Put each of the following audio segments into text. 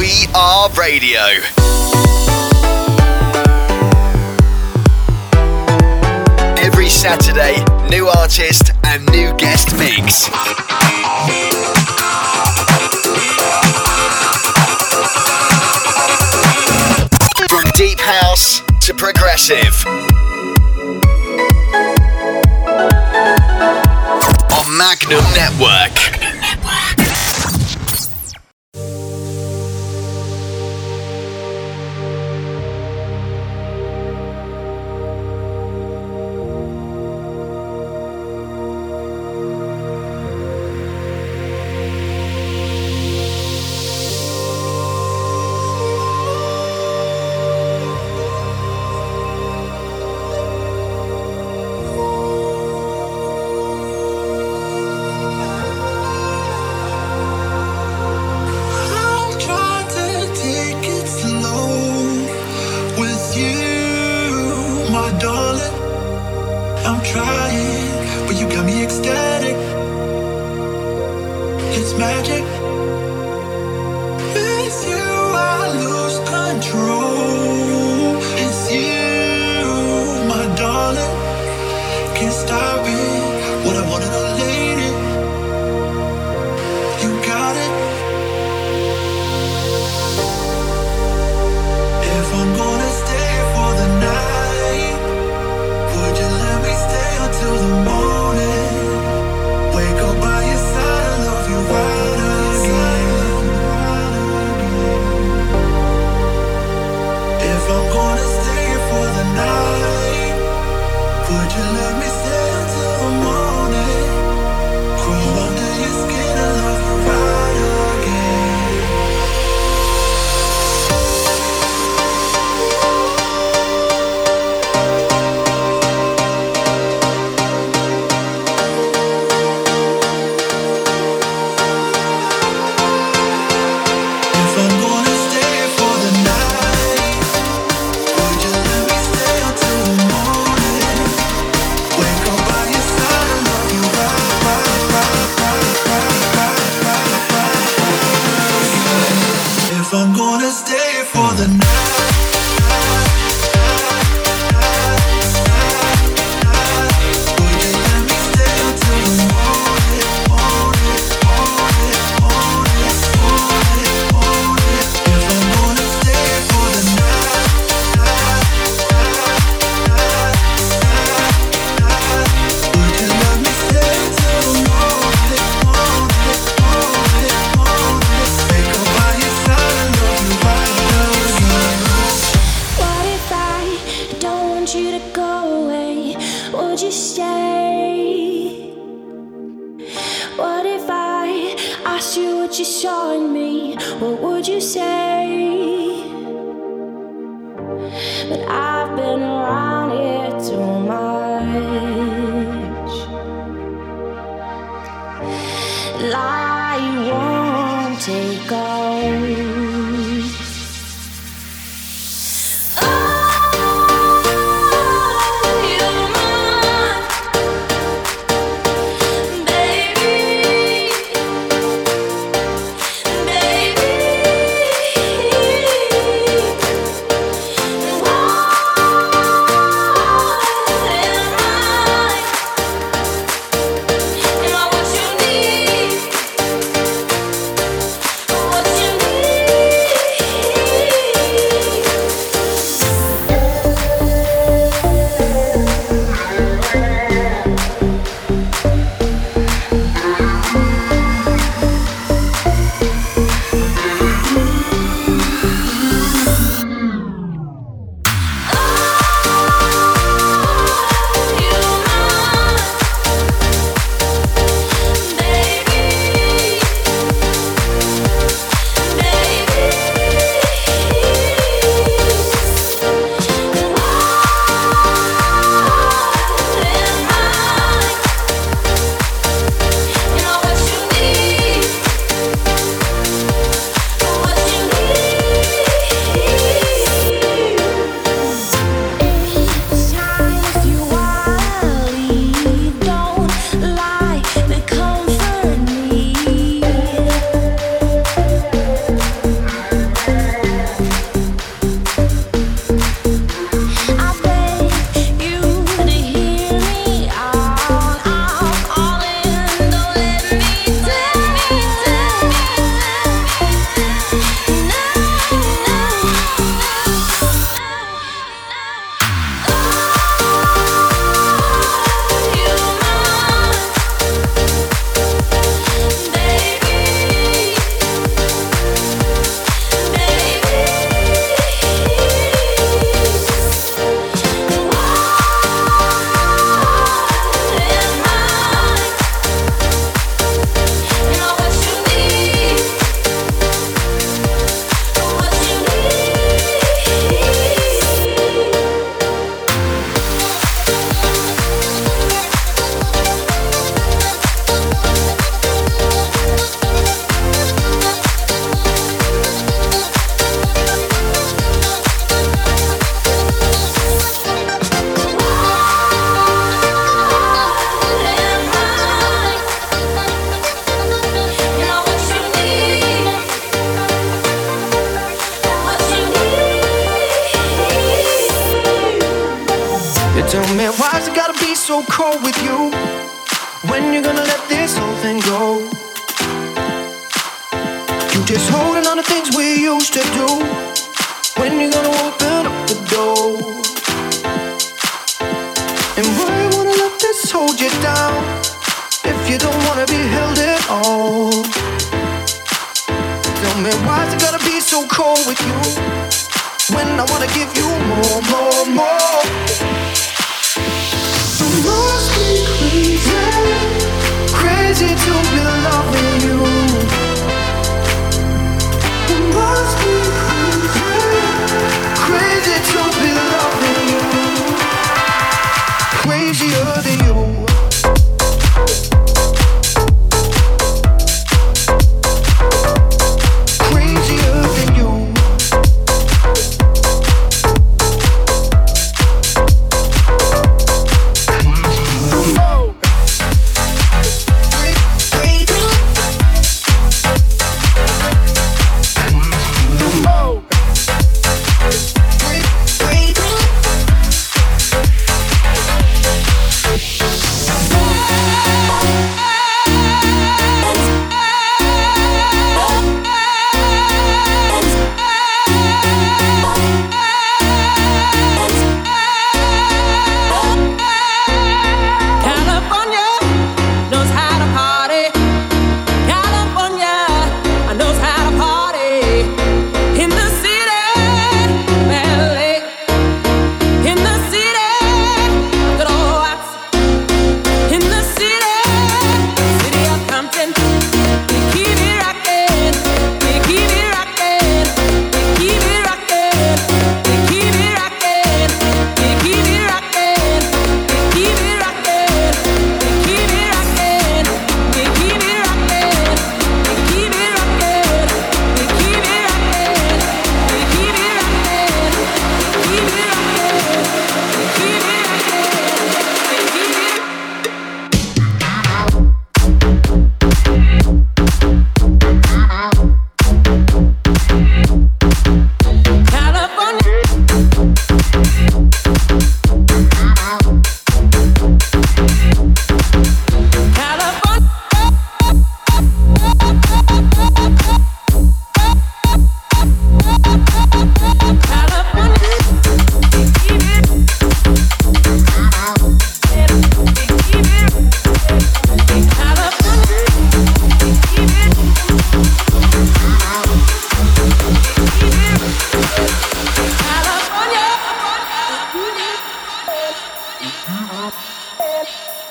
We Are Radio. Every Saturday, new artist and new guest mix. From deep house to progressive. On Magnum Network. Would you let me stand till the morning?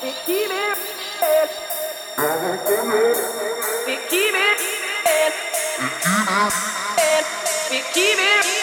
Keep it.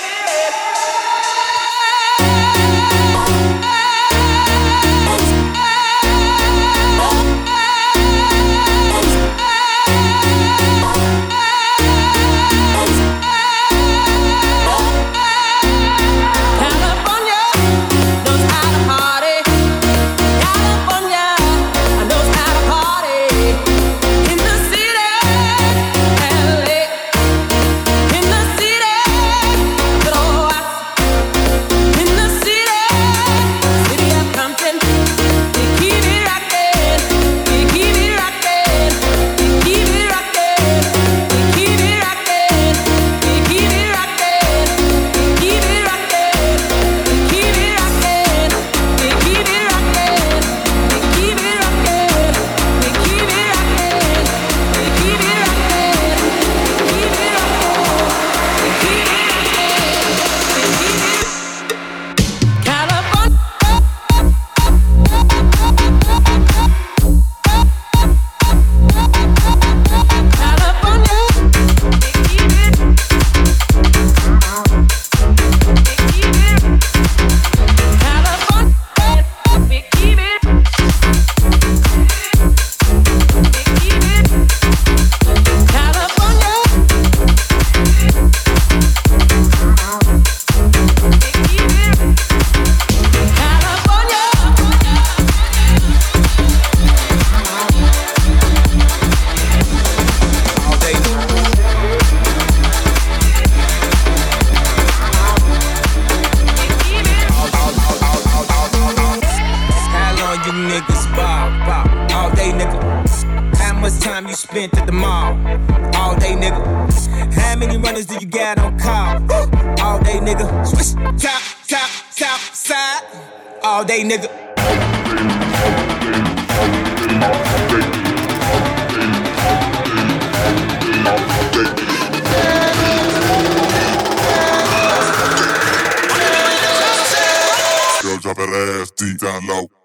event at the mall. All day, nigga. How many runners do you got on call? All day, nigga. Swish, top, top, top, side. All day, nigga. Girl, drop that ass deep down low.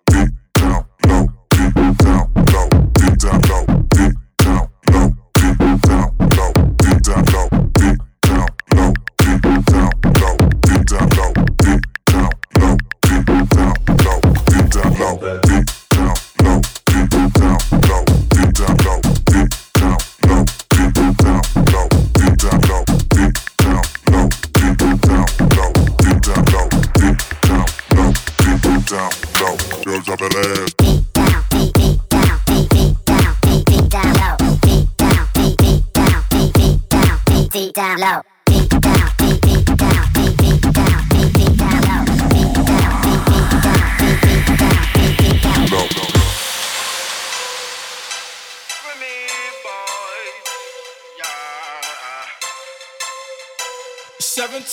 Uh,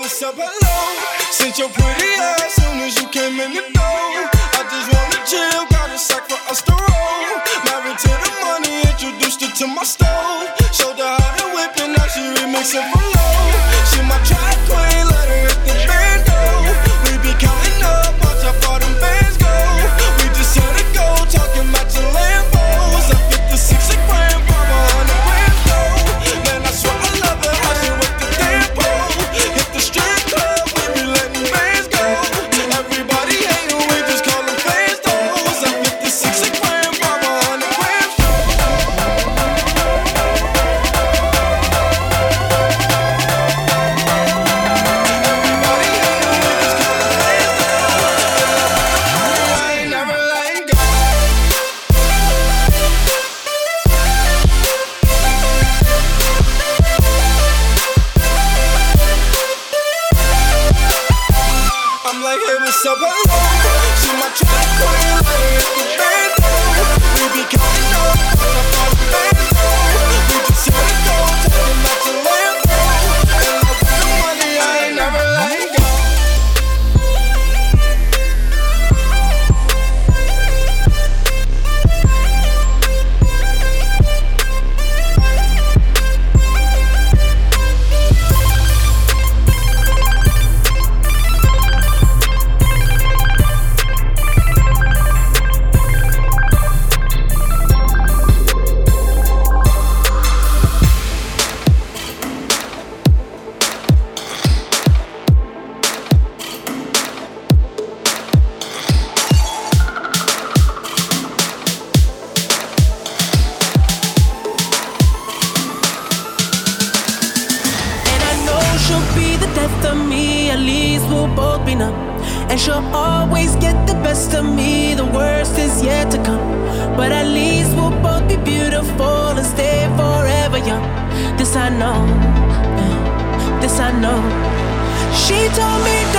what's up, hello? Since your pretty ass soon as you came in the door. I just wanna chill, got a sack for us to roll. Married to the money, introduced her to my stove. Showed her how to whip and now she remixing for low. She my track queen, let her hit the bando. I know, this I know. She told me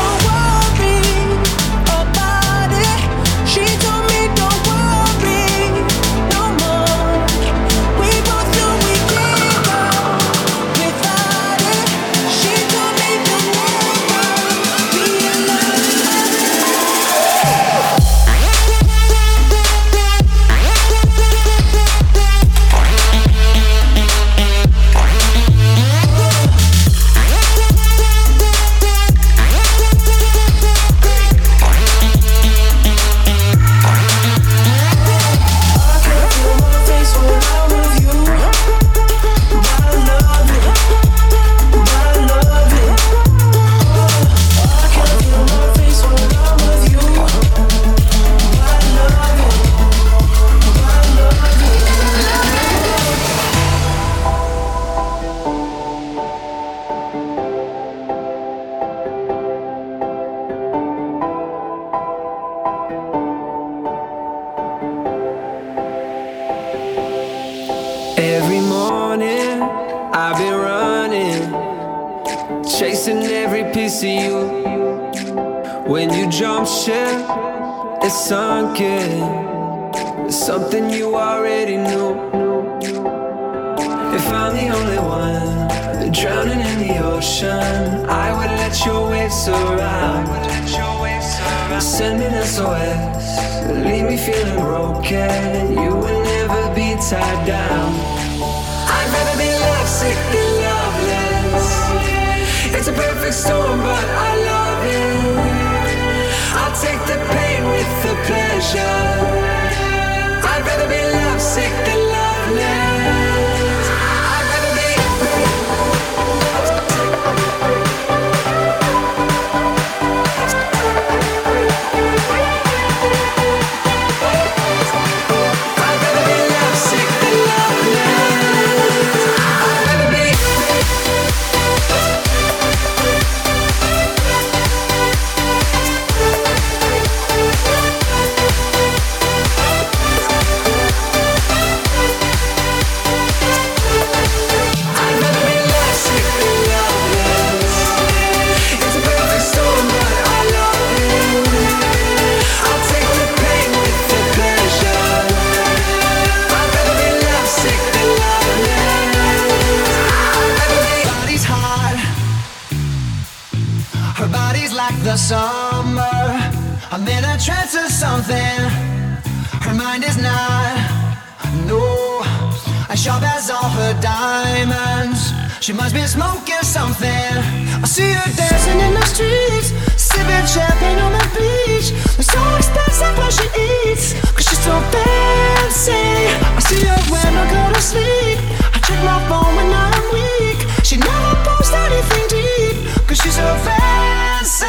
your waves surround. Sending SOS, leave me feeling broken. You will never be tied down. I'd rather be lovesick than loveless. It's a perfect storm, but I love it. I'll take the pain with the pleasure. Her body's like the summer. I'm in a trance or something. Her mind is not. No, as sharp as all her diamonds. She must be smoking something. I see her dancing in the streets, sipping champagne on the beach. It's so expensive what she eats, cause she's so fancy. I see her when I go to sleep. I check my phone when I'm weak. She never posts anything deep, cause she's so fancy. This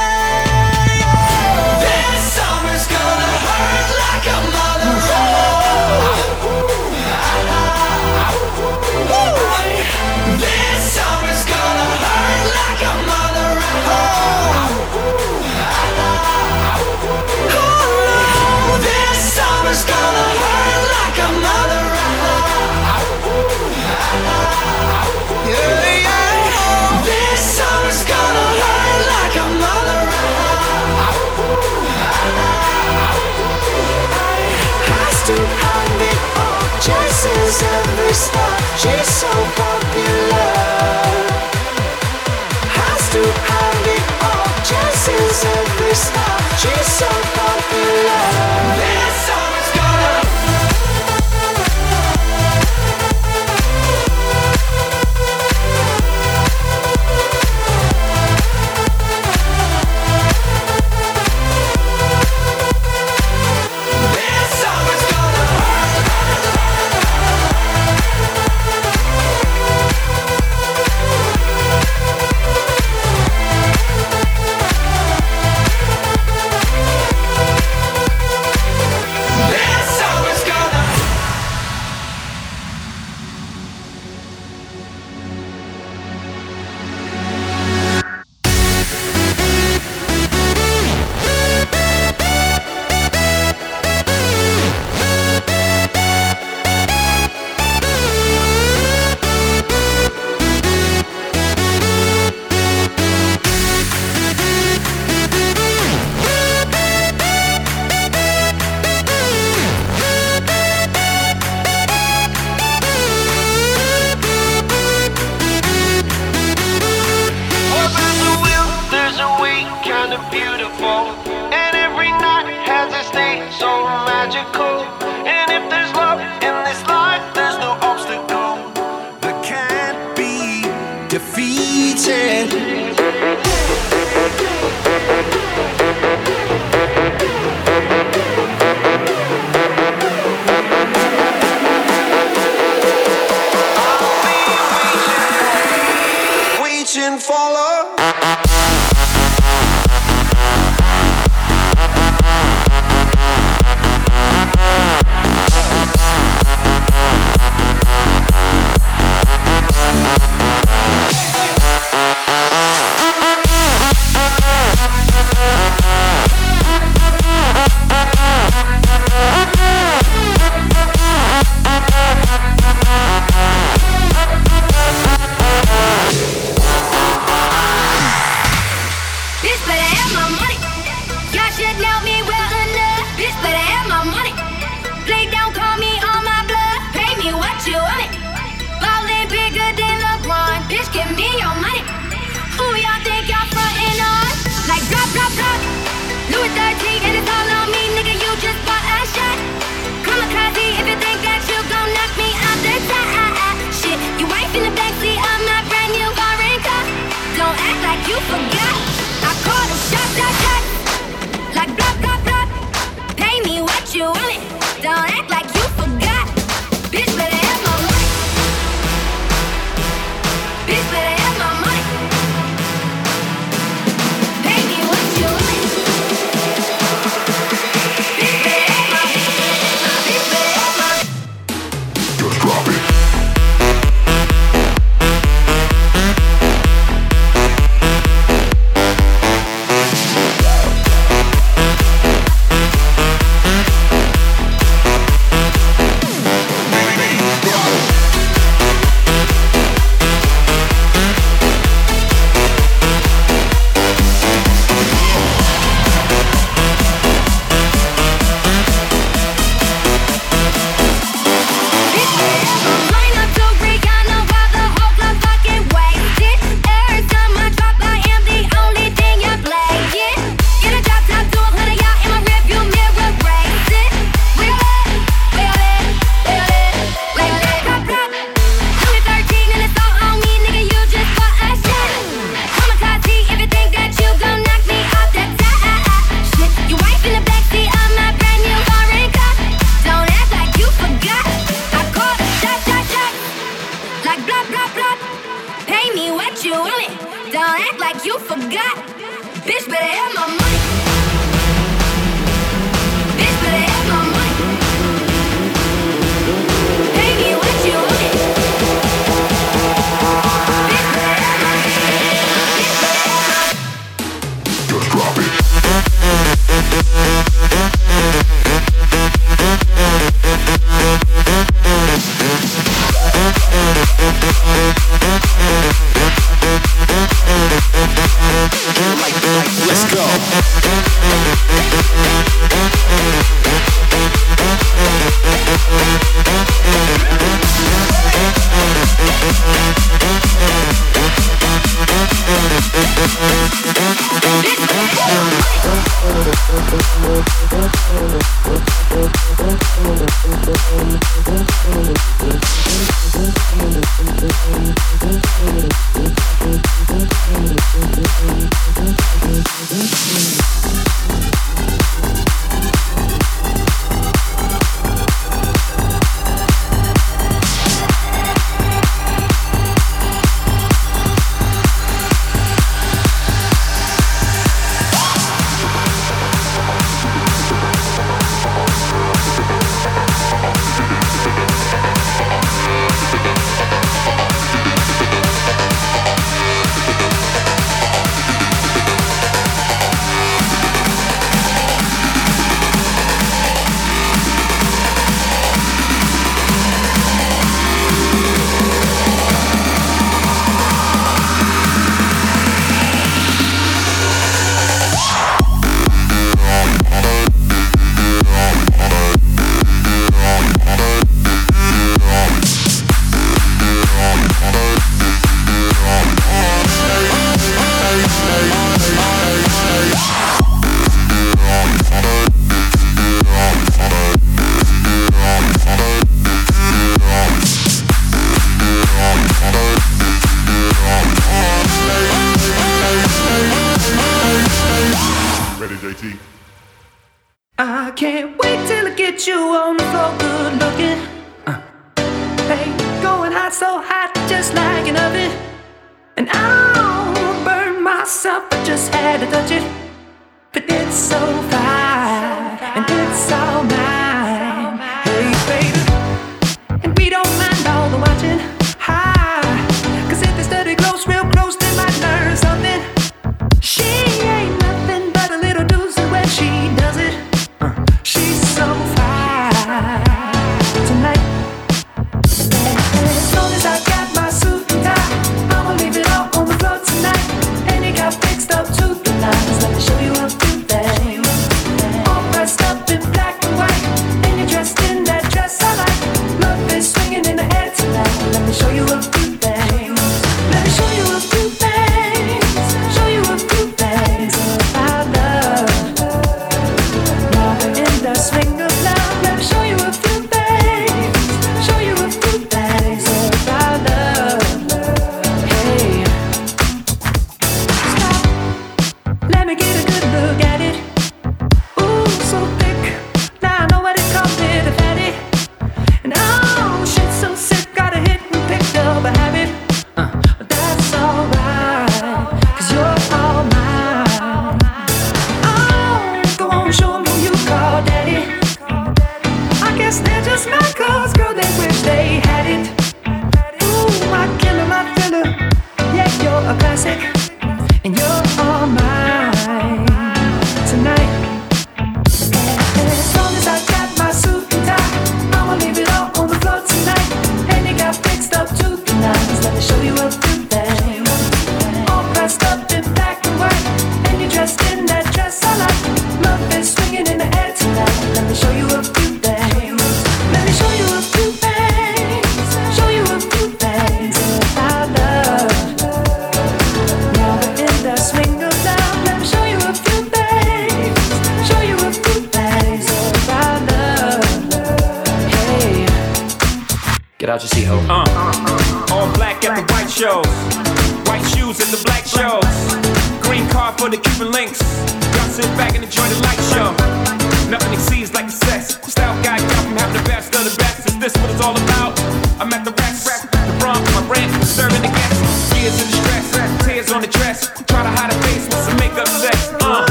you want it.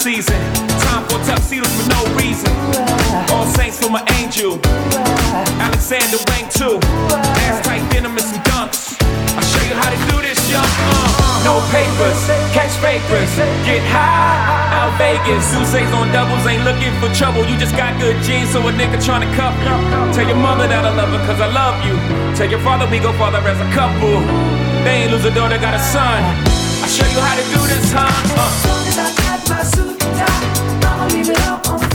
Season. Time for tuxedos for no reason. All saints for my angel. Alexander Wang too. Ass tight denim and some dunks. I'll show you how to do this, young. Uh, no papers, catch papers, get high. Out Vegas, Sousa's on doubles, ain't looking for trouble. You just got good genes, so a nigga tryna cuff you. Tell your mother that I love her, cause I love you. Tell your father we go father as a couple. They ain't lose a daughter, got a son. I'll show you how to do this, huh? Uh. I'ma leave it all on